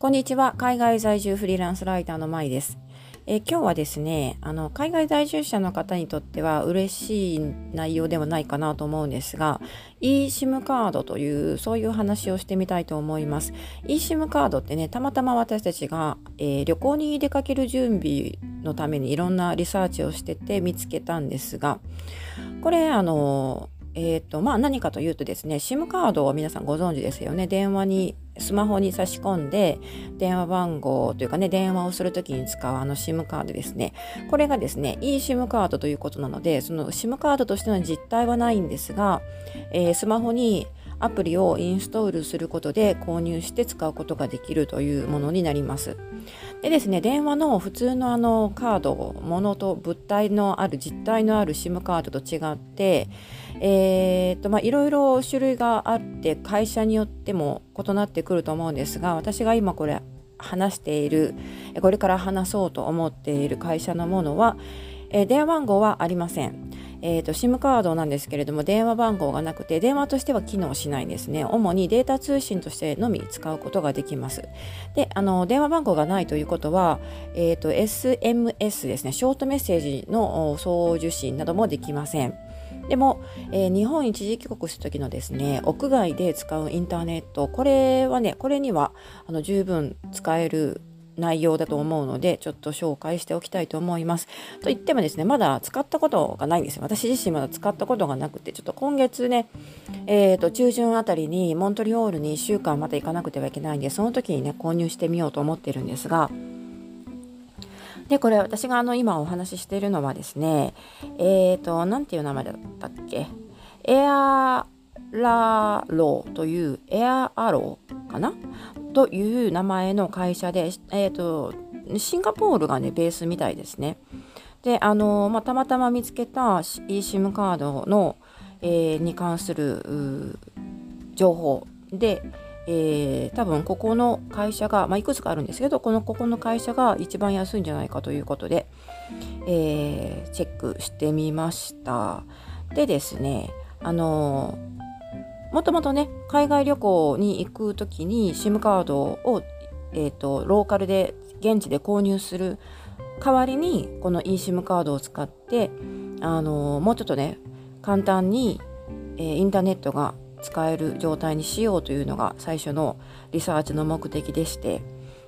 こんにちは。海外在住フリーランスライターのまいです。え、今日はですね、あの海外在住者の方にとっては嬉しい内容ではないかなと思うんですが、eSIM カードというそういう話をしてみたいと思います。eSIM カードってね、たまたま私たちが、えー、旅行に出かける準備のためにいろんなリサーチをしてて見つけたんですが、これあのえーとまあ、何かというとですね SIM カードを皆さんご存知ですよね電話にスマホに差し込んで電話番号というかね電話をするときに使うあの SIM カードですねこれがですね eSIM カードということなのでその SIM カードとしての実態はないんですが、えー、スマホにアプリをインストールすることで購入して使うことができるというものになります。でですね、電話の普通のあのカード、ものと物体のある実体のある SIM カードと違って、えー、とまあいろいろ種類があって会社によっても異なってくると思うんですが、私が今これ話している、これから話そうと思っている会社のものは、えー、電話番号はありません。えーと、SIM カードなんですけれども電話番号がなくて電話としては機能しないんですね。主にデータ通信としてのみ使うことができます。であの電話番号がないということは、えーと、SMS ですね。ショートメッセージの送受信などもできません。でも、えー、日本一時帰国した時のですね屋外で使うインターネットこれはねこれにはあの十分使える内容だと思うのでちょっと紹介しておきたいと思います。と言ってもですねまだ使ったことがないんですよ。私自身まだ使ったことがなくてちょっと今月ね、えー、と中旬あたりにモントリオールに1週間また行かなくてはいけないんでその時にね購入してみようと思ってるんですが。でこれ私があの今お話ししているのはですねえっ、ー、と何ていう名前だったっけ？エアーラローというエアアローかな？という名前の会社で、えーと、シンガポールがねベースみたいですね。であの、まあ、たまたま見つけた eSIM カードの、えー、に関する情報で、えー、多分ここの会社が、まあ、いくつかあるんですけどこのここの会社が一番安いんじゃないかということで、え、チェックしてみました。でですねあのもともとね海外旅行に行く時に SIM カードを、えーと、ローカルで現地で購入する代わりにこの eSIM カードを使ってあのもうちょっとね簡単に、えー、インターネットが使える状態にしようというのが最初のリサーチの目的でして。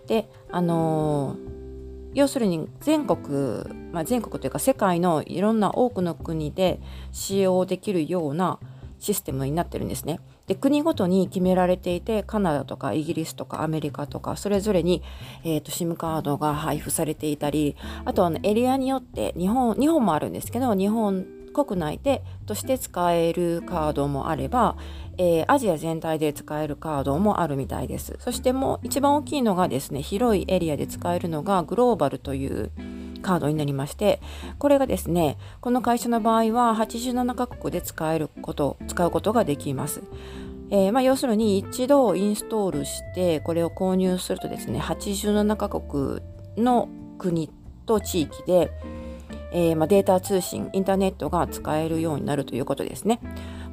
であのー、要するに全国、まあ、全国というか世界のいろんな多くの国で使用できるようなシステムになってるんですね。で国ごとに決められていてカナダとかイギリスとかアメリカとかそれぞれに、えーと、SIM カードが配布されていたりあとはエリアによって日本日本もあるんですけど日本国内でとして使えるカードもあれば、えー、アジア全体で使えるカードもあるみたいですそしてもう一番大きいのがですね広いエリアで使えるのがグローバルというカードになりましてこれがですねこの会社の場合は87カ国で使えること使うことができます。えー、まあ、要するに一度インストールしてこれを購入するとですね87カ国の国と地域で、えー、まあ、データ通信インターネットが使えるようになるということですね。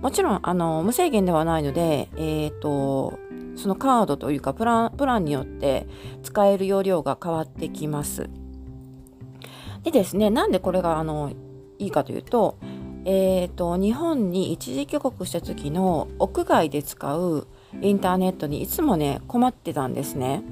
もちろんあの無制限ではないので、えーとそのカードというかプランプランによって使える容量が変わってきます。でですねなんでこれがあのいいかというと,、えーと、日本に一時帰国した時の屋外で使うインターネットにいつもね困ってたんですね。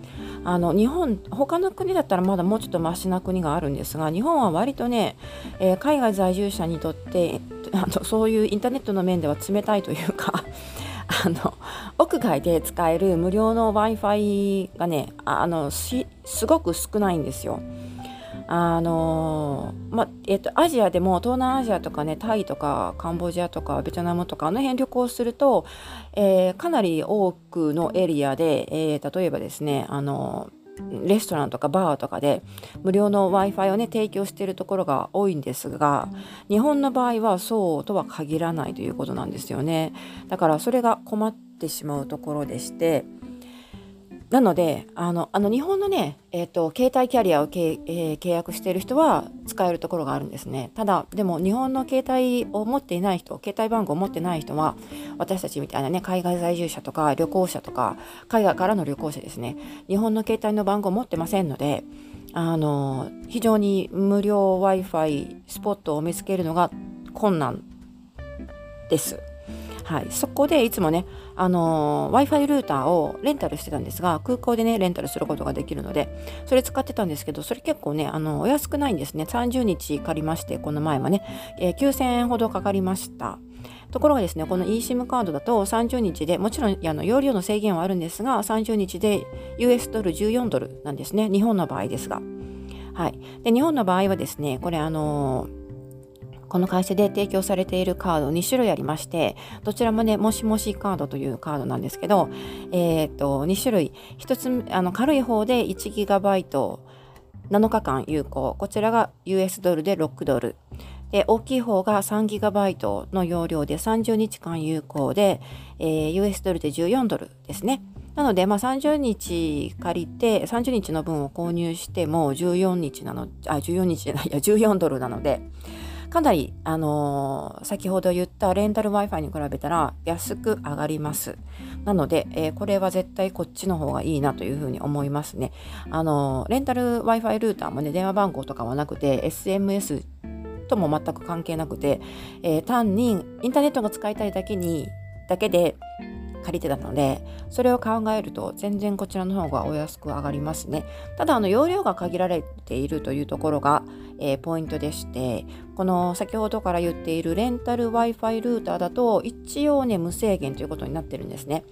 あの日本他の国だったらまだもうちょっとマシな国があるんですが日本は割とね、えー、海外在住者にとってあのそういうインターネットの面では冷たいというか あの屋外で使える無料の w i f i がねあのすごく少ないんですよ。あのまえっと、アジアでも東南アジアとかねタイとかカンボジアとかベトナムとかあの辺旅行すると、えー、かなり多くのエリアで、えー、例えばですねあのレストランとかバーとかで無料の w i f i をね提供しているところが多いんですが日本の場合はそうとは限らないということなんですよね。だからそれが困ってしまうところでしてなのであのあの日本のね、えーと、携帯キャリアを、えー、契約している人は使えるところがあるんですねただでも日本の携帯を持っていない人携帯番号を持ってない人は私たちみたいなね海外在住者とか旅行者とか海外からの旅行者ですね日本の携帯の番号を持ってませんのであの非常に無料 w i f i スポットを見つけるのが困難です。はい、そこでいつもね、あの、Wi-Fi ルーターをレンタルしてたんですが、空港でね、レンタルすることができるので、それ使ってたんですけど、それ結構ね、あのお安くないんですね。30日借りまして、この前はね、えー、9000円ほどかかりました。ところがですね、この eSIM カードだと30日で、もちろんあの容量の制限はあるんですが、30日で US ドル14ドルなんですね。日本の場合ですが。はい。で、日本の場合はですね、これあのーこの会社で提供されているカード2種類ありまして、どちらもね、もしもしカードというカードなんですけど、えっ、と、2種類、1つ、あの、軽い方で 1GB、7日間有効。こちらが US ドルで6ドル。で、大きい方が 3GB の容量で30日間有効で、えー、US ドルで14ドルですね。なので、まあ、30日借りて、30日の分を購入しても14日なの、あ、14日じゃない、いや、14ドルなので、かなり、あのー、先ほど言ったレンタル Wi-Fi に比べたら安く上がります。なので、えー、これは絶対こっちの方がいいなというふうに思いますね。あのー、レンタル Wi-Fi ルーターもね、電話番号とかはなくて、SMS とも全く関係なくて、え単にインターネットが使いたいだけに、だけで借りてたので、それを考えると全然こちらの方がお安く上がりますね。ただ、あの、容量が限られているというところが、えー、ポイントでして、この先ほどから言っているレンタル Wi-Fi ルーターだと、一応ね、無制限ということになってるんですね。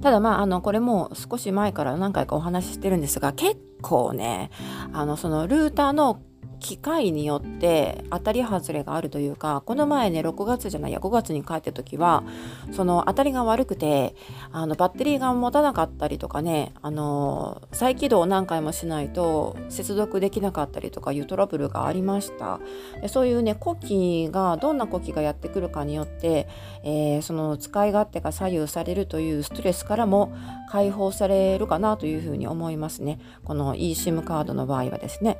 ただまあ、あの、これも少し前から何回かお話ししてるんですが、結構ね、あの、そのルーターの機械によって当たり外れがあるというかこの前ね6月じゃないや5月に帰った時はその当たりが悪くてあのバッテリーが持たなかったりとかねあの再起動何回もしないと接続できなかったりとかいうトラブルがありました。でそういうね呼気がどんな呼気がやってくるかによって、えー、その使い勝手が左右されるというストレスからも解放されるかなというふうに思いますね。この eSIM カードの場合はですね。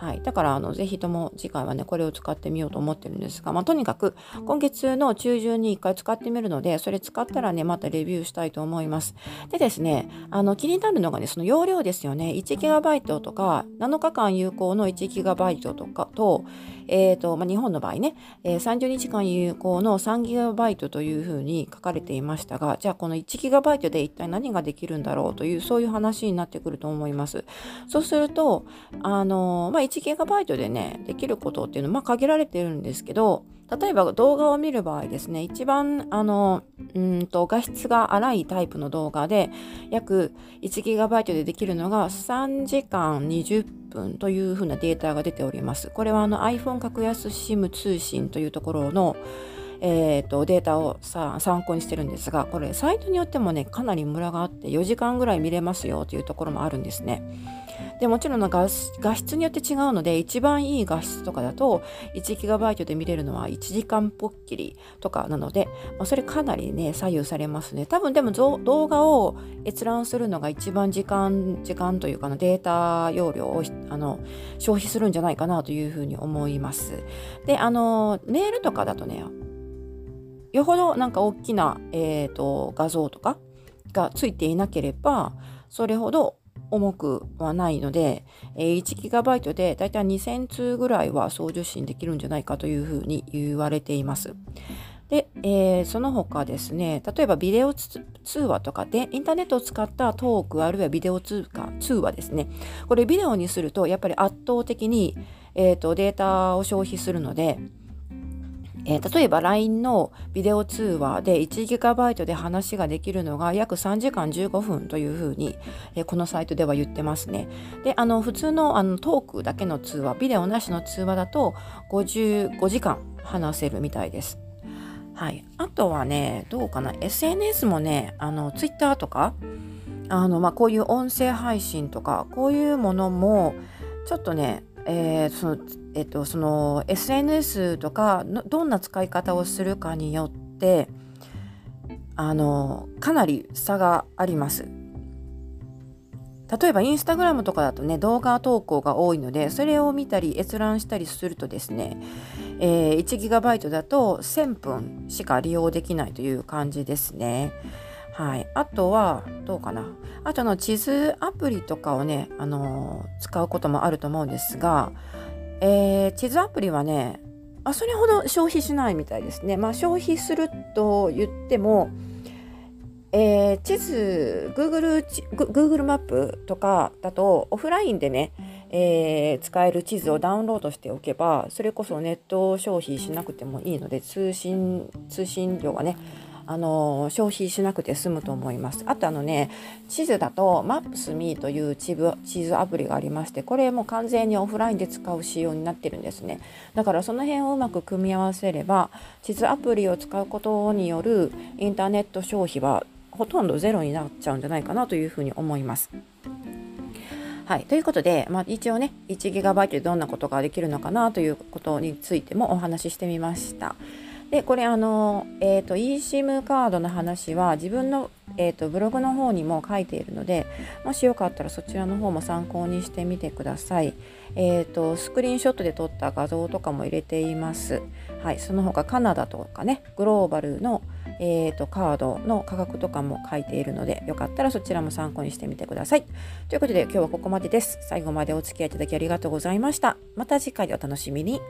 はい、だからあのぜひとも次回はねこれを使ってみようと思ってるんですが、まあ、とにかく今月の中旬に1回使ってみるのでそれ使ったらねまたレビューしたいと思います。でですねあの気になるのがねその容量ですよね。1GB とか7日間有効の 1GB とかとえーとまあ、日本の場合ね、えー、30日間有効の 3GB というふうに書かれていましたが、じゃあこの 1GB で一体何ができるんだろうという、そういう話になってくると思います。そうすると、あのまあ、1GB でね、できることっていうのは、まあ、限られてるんですけど、例えば動画を見る場合ですね、一番あのうんと画質が荒いタイプの動画で約 1GB でできるのが3時間20分というふうなデータが出ております。これはあの iPhone 格安 SIM 通信というところのえーと、データをさ参考にしてるんですがこれサイトによってもねかなりムラがあって4時間ぐらい見れますよというところもあるんですね。でもちろん画画質によって違うので一番いい画質とかだと 1GB で見れるのは1時間ぽっきりとかなので、まあ、それかなりね左右されますね多分でも動画を閲覧するのが一番時間時間というかのデータ容量をあの消費するんじゃないかなというふうに思いますであのメールとかだとねよほどなんか大きな、えーと、画像とかがついていなければそれほど重くはないので、えー、1GB でだいたい2000通ぐらいは送受信できるんじゃないかというふうに言われています。で、えー、その他ですね、例えばビデオ通話とかでインターネットを使ったトークあるいはビデオ通話通話ですね。これビデオにするとやっぱり圧倒的に、えーとデータを消費するので、えー、例えば LINE のビデオ通話で 1GB で話ができるのが約3時間15分というふうに、えー、このサイトでは言ってますね。で、あの普通のあのトークだけの通話、ビデオなしの通話だと55時間話せるみたいです。はい。あとはね、どうかな、SNS もね、あの Twitter とか、あのまあ、こういう音声配信とか、こういうものもちょっとね、えー、そのえっと、その SNS とかどんな使い方をするかによってあのかなり差があります。例えばインスタグラムとかだとね動画投稿が多いのでそれを見たり閲覧したりするとですね、えー、1GB だと1000分しか利用できないという感じですね。はい、あとはどうかなあとの地図アプリとかをね、あの、使うこともあると思うんですが、えー、地図アプリはねあそれほど消費しないみたいですね。まあ、消費すると言ってもえー、地図 Google, Google マップとかだとオフラインでね、えー、使える地図をダウンロードしておけばそれこそネット消費しなくてもいいので通信通信料がねあの消費しなくて済むと思います。あとあのね地図だと Maps.me という地図地図アプリがありましてこれも完全にオフラインで使う仕様になってるんですね。だからその辺をうまく組み合わせれば地図アプリを使うことによるインターネット消費はほとんどゼロになっちゃうんじゃないかなというふうに思います。はい、ということで、まあ、一応ね 1GB でどんなことができるのかなということについてもお話ししてみました。でこれあの、えーと、eSIM カードの話は自分の、えーと、ブログの方にも書いているのでもしよかったらそちらの方も参考にしてみてください。えーと、スクリーンショットで撮った画像とかも入れています。はい、その他カナダとかねグローバルの、えー、とカードの価格とかも書いているのでよかったらそちらも参考にしてみてください。ということで今日はここまでです。最後までお付き合いいただきありがとうございました。また次回でお楽しみに。